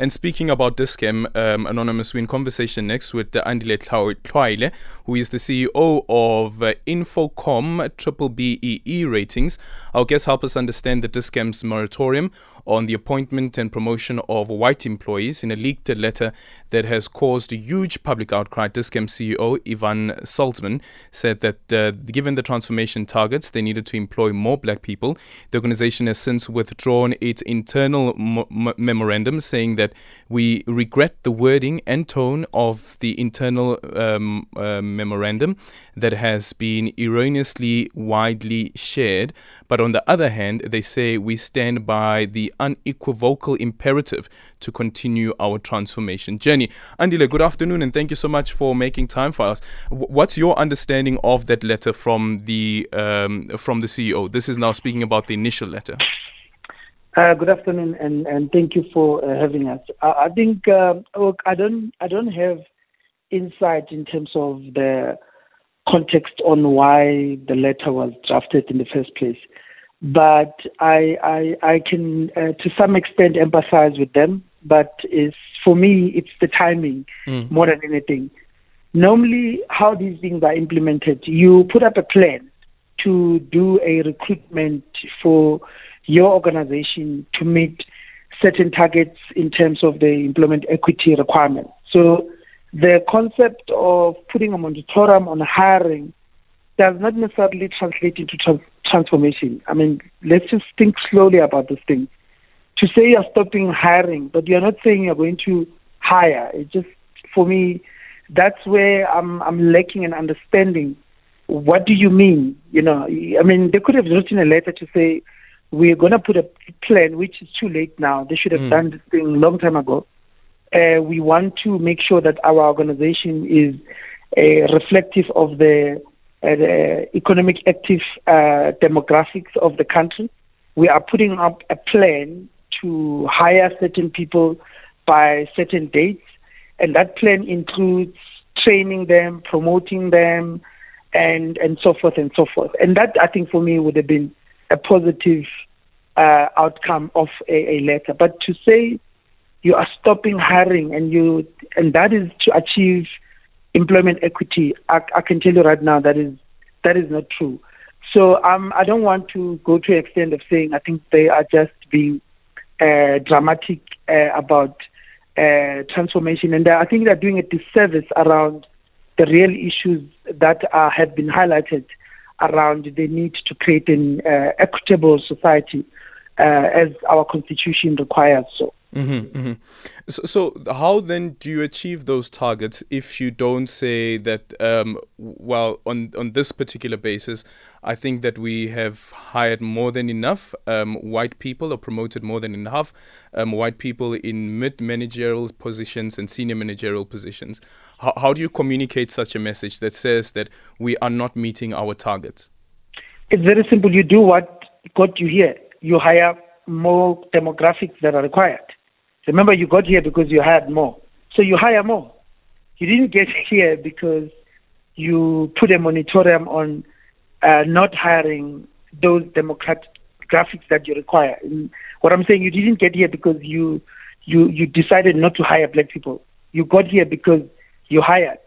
And speaking about Dis-Chem, um, Anonymous, we in conversation next with Andile Tlhoaele, who is the CEO of uh, INFORCOMM Triple BEE Ratings. Our guests help us understand the Dis-Chem's moratorium on the appointment and promotion of white employees in a leaked letter that has caused a huge public outcry. Dis-Chem CEO Ivan Saltzman said that uh, given the transformation targets, they needed to employ more black people. The organization has since withdrawn its internal m- memorandum saying that we regret the wording and tone of the internal um, uh, memorandum that has been erroneously widely shared. But on the other hand, they say we stand by the unequivocal imperative to continue our transformation journey. Andile, good afternoon, and thank you so much for making time for us. What's your understanding of that letter from the um, from the CEO? This is now speaking about the initial letter. Uh, good afternoon, and, and thank you for uh, having us. I, I think uh, look, I don't I don't have insight in terms of the context on why the letter was drafted in the first place but I I, I can uh, to some extent empathize with them. But is for me, it's the timing mm. more than anything. Normally, how these things are implemented, you put up a plan to do a recruitment for your organization to meet certain targets in terms of the employment equity requirements. So the concept of putting a moratorium on hiring does not necessarily translate into trans- transformation. I mean, let's just think slowly about this thing. To say you're stopping hiring, but you're not saying you're going to hire. It just, for me, that's where I'm, I'm lacking in understanding. What do you mean? You know, I mean, they could have written a letter to say, we're going to put a plan, which is too late now. They should have mm. done this thing long time ago. Uh, we want to make sure that our organization is uh, reflective of the uh, the economic active uh, demographics of the country. We are putting up a plan to hire certain people by certain dates, and that plan includes training them, promoting them, and and so forth and so forth. And that I think for me would have been a positive uh, outcome of a, a letter. But to say you are stopping hiring and you and that is to achieve employment equity, I, I, can tell you right now that is that is not true. So um, I don't want to go to the extent of saying I think they are just being dramatic uh, about uh, transformation, and I think they're doing a disservice around the real issues that are, have been highlighted around the need to create an uh, equitable society uh, as our constitution requires so. Mm-hmm, mm-hmm. So, so, how then do you achieve those targets if you don't say that? Um, well, on on this particular basis, I think that we have hired more than enough um, white people, or promoted more than enough um, white people in mid managerial positions and senior managerial positions. How, how do you communicate such a message that says that we are not meeting our targets? It's very simple. You do what got you here. You hire more demographics that are required. Remember, you got here because you hired more. So you hire more. You didn't get here because you put a moratorium on uh, not hiring those demographics that you require. And what I'm saying, you didn't get here because you you you decided not to hire black people. You got here because you hired.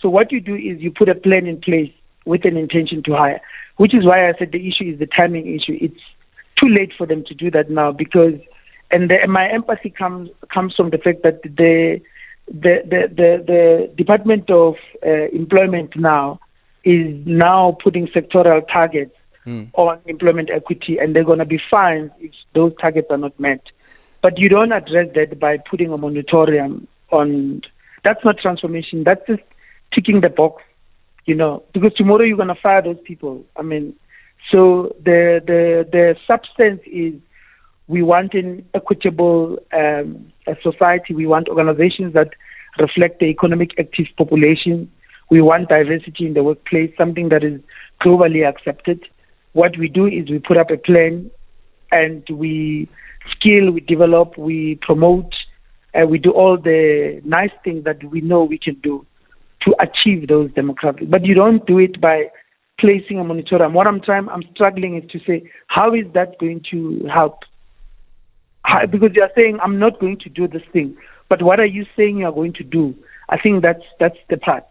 So what you do is you put a plan in place with an intention to hire, which is why I said the issue is the timing issue. It's too late for them to do that now because and the, my empathy comes comes from the fact that the the the the, the Department of uh, Employment now is now putting sectoral targets mm. on employment equity, and they're going to be fined if those targets are not met. But you don't address that by putting a moratorium on. That's not transformation. That's just ticking the box, you know. Because tomorrow you're going to fire those people. I mean, so the the the substance is we want an equitable um, society. We want organizations that reflect the economic active population. We want diversity in the workplace, something that is globally accepted. What we do is we put up a plan and we skill, we develop, we promote, and we do all the nice things that we know we can do to achieve those demographics. But you don't do it by placing a moratorium. What I'm trying, I'm struggling is to say, how is that going to help because you are saying, I'm not going to do this thing. But what are you saying you are going to do? I think that's, that's the part.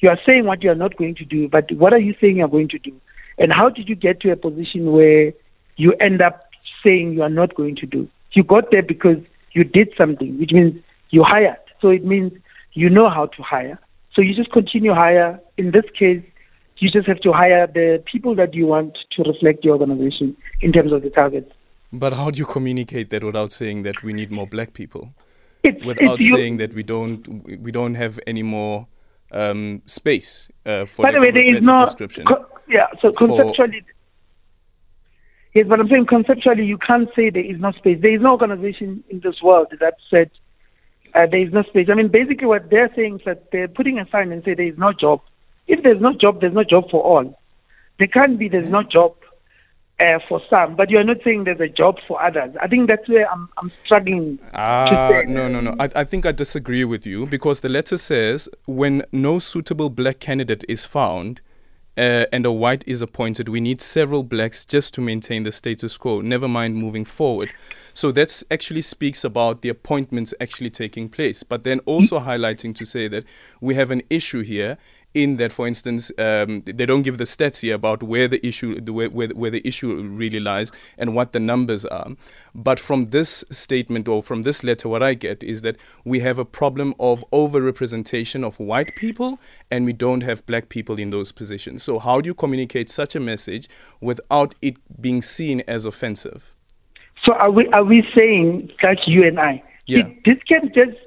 You are saying what you are not going to do, but what are you saying you are going to do? And how did you get to a position where you end up saying you are not going to do? You got there because you did something, which means you hired. So it means you know how to hire. So you just continue hire. In this case, you just have to hire the people that you want to reflect your organization in terms of the targets. But how do you communicate that without saying that we need more black people? It's, without it's saying that we don't we don't have any more um, space uh, for By the way, there is no. Co- yeah, so conceptually. Yes, but I'm saying conceptually, you can't say there is no space. There is no organization in this world that said uh, there is no space. I mean, basically, what they're saying is that they're putting a sign and say there is no job. If there's no job, there's no job for all. There can't be there's no job uh, for some, but you're not saying there's a job for others. I think that's where I'm, I'm struggling. Ah, no, no, no. I, I think I disagree with you because the letter says when no suitable black candidate is found, uh, and a white is appointed, we need several blacks just to maintain the status quo, never mind moving forward. So that actually speaks about the appointments actually taking place, but then also highlighting to say that we have an issue here in that, for instance, um, they don't give the stats here about where the issue, where, where, where the issue really lies and what the numbers are. But from this statement or from this letter, what I get is that we have a problem of overrepresentation of white people and we don't have black people in those positions. So how do you communicate such a message without it being seen as offensive? So are we are we saying that you and I? Yeah. this can just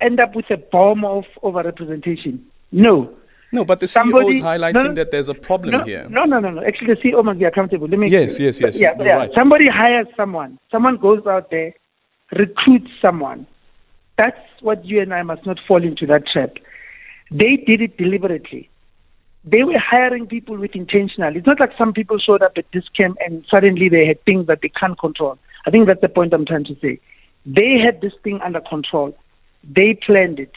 end up with a bomb of overrepresentation. No. No, but the CEO is highlighting no, that there's a problem no, here. No, no, no, no. Actually, the CEO must be accountable. Let me yes, yes, yes. Yeah, yeah. Right. Somebody hires someone. Someone goes out there, recruits someone. That's what you and I must not fall into that trap. They did it deliberately. They were hiring people with intentional. It's not like some people showed up at Dis-Chem and suddenly they had things that they can't control. I think that's the point I'm trying to say. They had this thing under control. They planned it,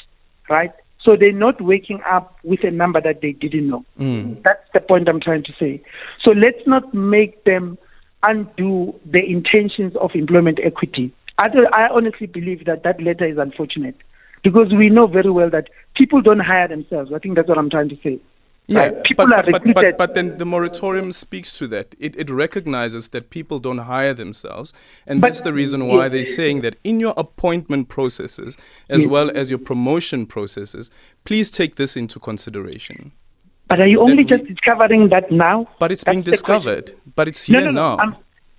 right? So they're not waking up with a number that they didn't know. Mm. That's the point I'm trying to say. So let's not make them undo the intentions of employment equity. I, I honestly believe that that letter is unfortunate because we know very well that people don't hire themselves. I think that's what I'm trying to say. Yeah, people but, are recruited. But, but, but, then the moratorium speaks to that. It, it recognizes that people don't hire themselves. And that's the reason why they're saying that in your appointment processes, as yes. well as your promotion processes, please take this into consideration. But are you only just discovering that now? But it's that's being discovered. But it's here no, no, now.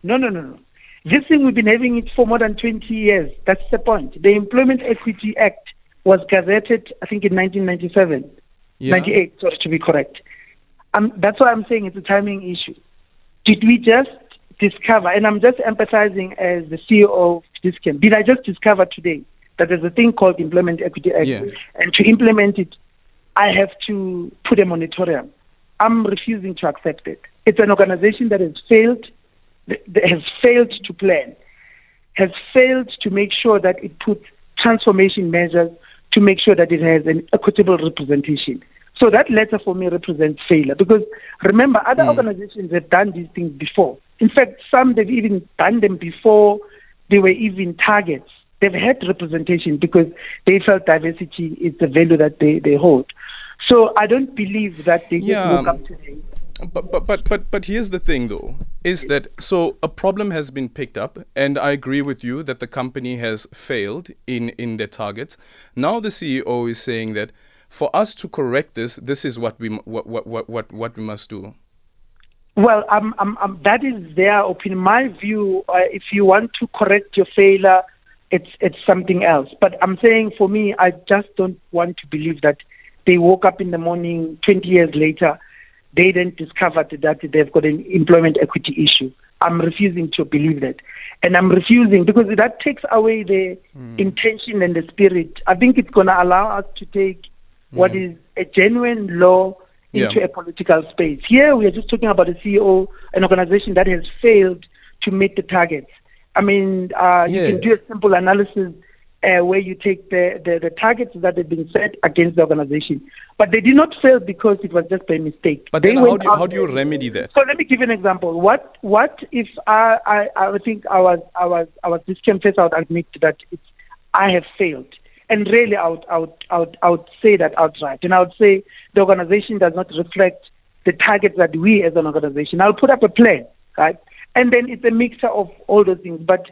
No, no, no, no, no. This thing we've been having it for more than 20 years. That's the point. The Employment Equity Act was gazetted, I think, in 1997 yeah. 98, sorry, to be correct. Um, that's why I'm saying it's a timing issue. Did we just discover, and I'm just emphasizing as the CEO of Dis-Chem, did I just discover today that there's a thing called Employment Equity Act, yeah. and to implement it, I have to put a moratorium. I'm refusing to accept it. It's an organization that has failed, that has failed to plan, has failed to make sure that it puts transformation measures to make sure that it has an equitable representation. So that letter for me represents failure because remember, other mm. organizations have done these things before. In fact, some they've even done them before they were even targets. They've had representation because they felt diversity is the value that they, they hold. So I don't believe that they yeah. just woke up today but, but but but but here's the thing though is that so a problem has been picked up and i agree with you that the company has failed in in their targets. Now the ceo is saying that for us to correct this this is what we what what what what, what we must do. Well um, um, um, that is their opinion. My view uh, if you want to correct your failure it's it's something else. But i'm saying for me i just don't want to believe that they woke up in the morning 20 years later they then discovered that they've got an employment equity issue. I'm refusing to believe that. And I'm refusing because that takes away the mm. intention and the spirit. I think it's going to allow us to take mm. what is a genuine law into yeah. a political space. Here we are just talking about a CEO, an organization that has failed to meet the targets. I mean, uh, yes. you can do a simple analysis. Uh, where you take the, the, the, targets that have been set against the organization. But they did not fail because it was just by mistake. But then how do, you, how do you remedy that? So let me give you an example. What what if I I, I think I was I was I was discount first I would admit that it's, I have failed. And really I would, I, would, I, would, I would say that outright. And I would say the organization does not reflect the targets that we as an organization. I'll put up a plan, right? And then it's a mixture of all those things. But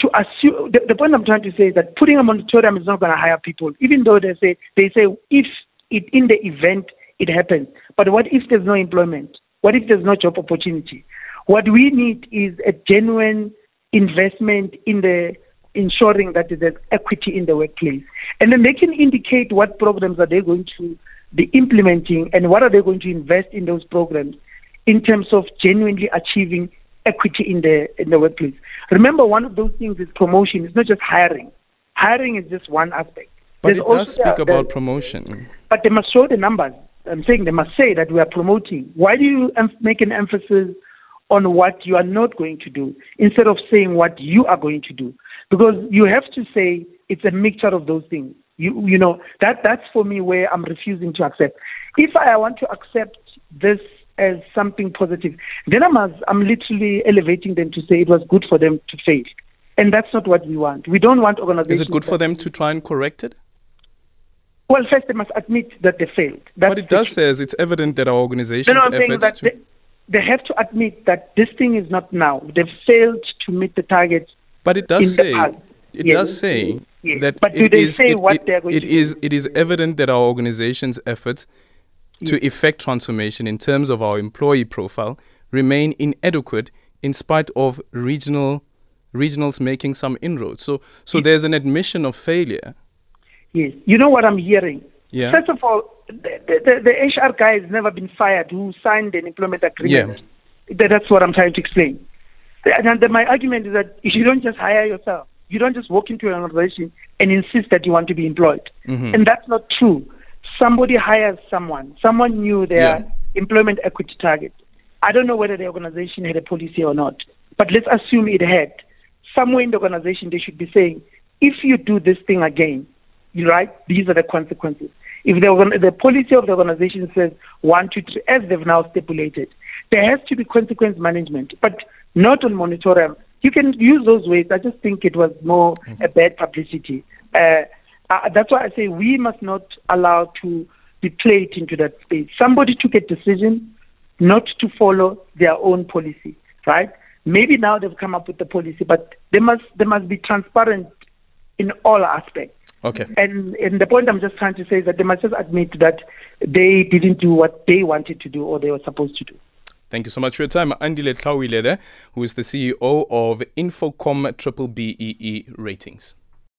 to assume the, the, point I'm trying to say is that putting a moratorium is not going to hire people, even though they say they say if it in the event it happens. But what if there's no employment? What if there's no job opportunity? What we need is a genuine investment in the ensuring that there's equity in the workplace. And then they can indicate what programs are they going to be implementing and what are they going to invest in those programs in terms of genuinely achieving equity in the in the workplace. Remember, one of those things is promotion. It's not just hiring. Hiring is just one aspect. But There's it does speak the, about the, promotion. But they must show the numbers. I'm saying they must say that we are promoting. Why do you make an emphasis on what you are not going to do instead of saying what you are going to do? Because you have to say it's a mixture of those things. You, you know, that, that's for me where I'm refusing to accept. If I want to accept this as something positive, then I'm, I'm literally elevating them to say it was good for them to fail. And that's not what we want. We don't want organizations. Is it good for them to try and correct it? Well, first they must admit that they failed. That's what it does say is it's evident that our organization's no, no, efforts to... They, they have to admit that this thing is not now. They've failed to meet the targets. But it does say it yes. does say yes. that but do they is, say it, what it, they're going it to is, do? It is evident that our organization's efforts yes. to effect transformation in terms of our employee profile remain inadequate in spite of regional regionals making some inroads. So, so there's an admission of failure. Yes. You know what I'm hearing? Yeah. First of all, the, the, the HR guy has never been fired who signed an employment agreement. Yeah. That's what I'm trying to explain. And my argument is that you don't just hire yourself. You don't just walk into an organization and insist that you want to be employed. Mm-hmm. And that's not true. Somebody hires someone. Someone knew their yeah. employment equity target. I don't know whether the organization had a policy or not, but let's assume it had. Somewhere in the organization, they should be saying, if you do this thing again, you right, these are the consequences. If the, the policy of the organization says one, two, three, as they've now stipulated, there has to be consequence management, but not on moratorium. You can use those ways. I just think it was more mm-hmm. a bad publicity. Uh, uh, that's why I say we must not allow to be played into that space. Somebody took a decision not to follow their own policy, right? Maybe now they've come up with the policy, but they must they must be transparent in all aspects. Okay. And and the point I'm just trying to say is that they must just admit that they didn't do what they wanted to do or they were supposed to do. Thank you so much for your time. Andile Tlhoaele there, who is the CEO of INFORCOMM Triple BEE Ratings.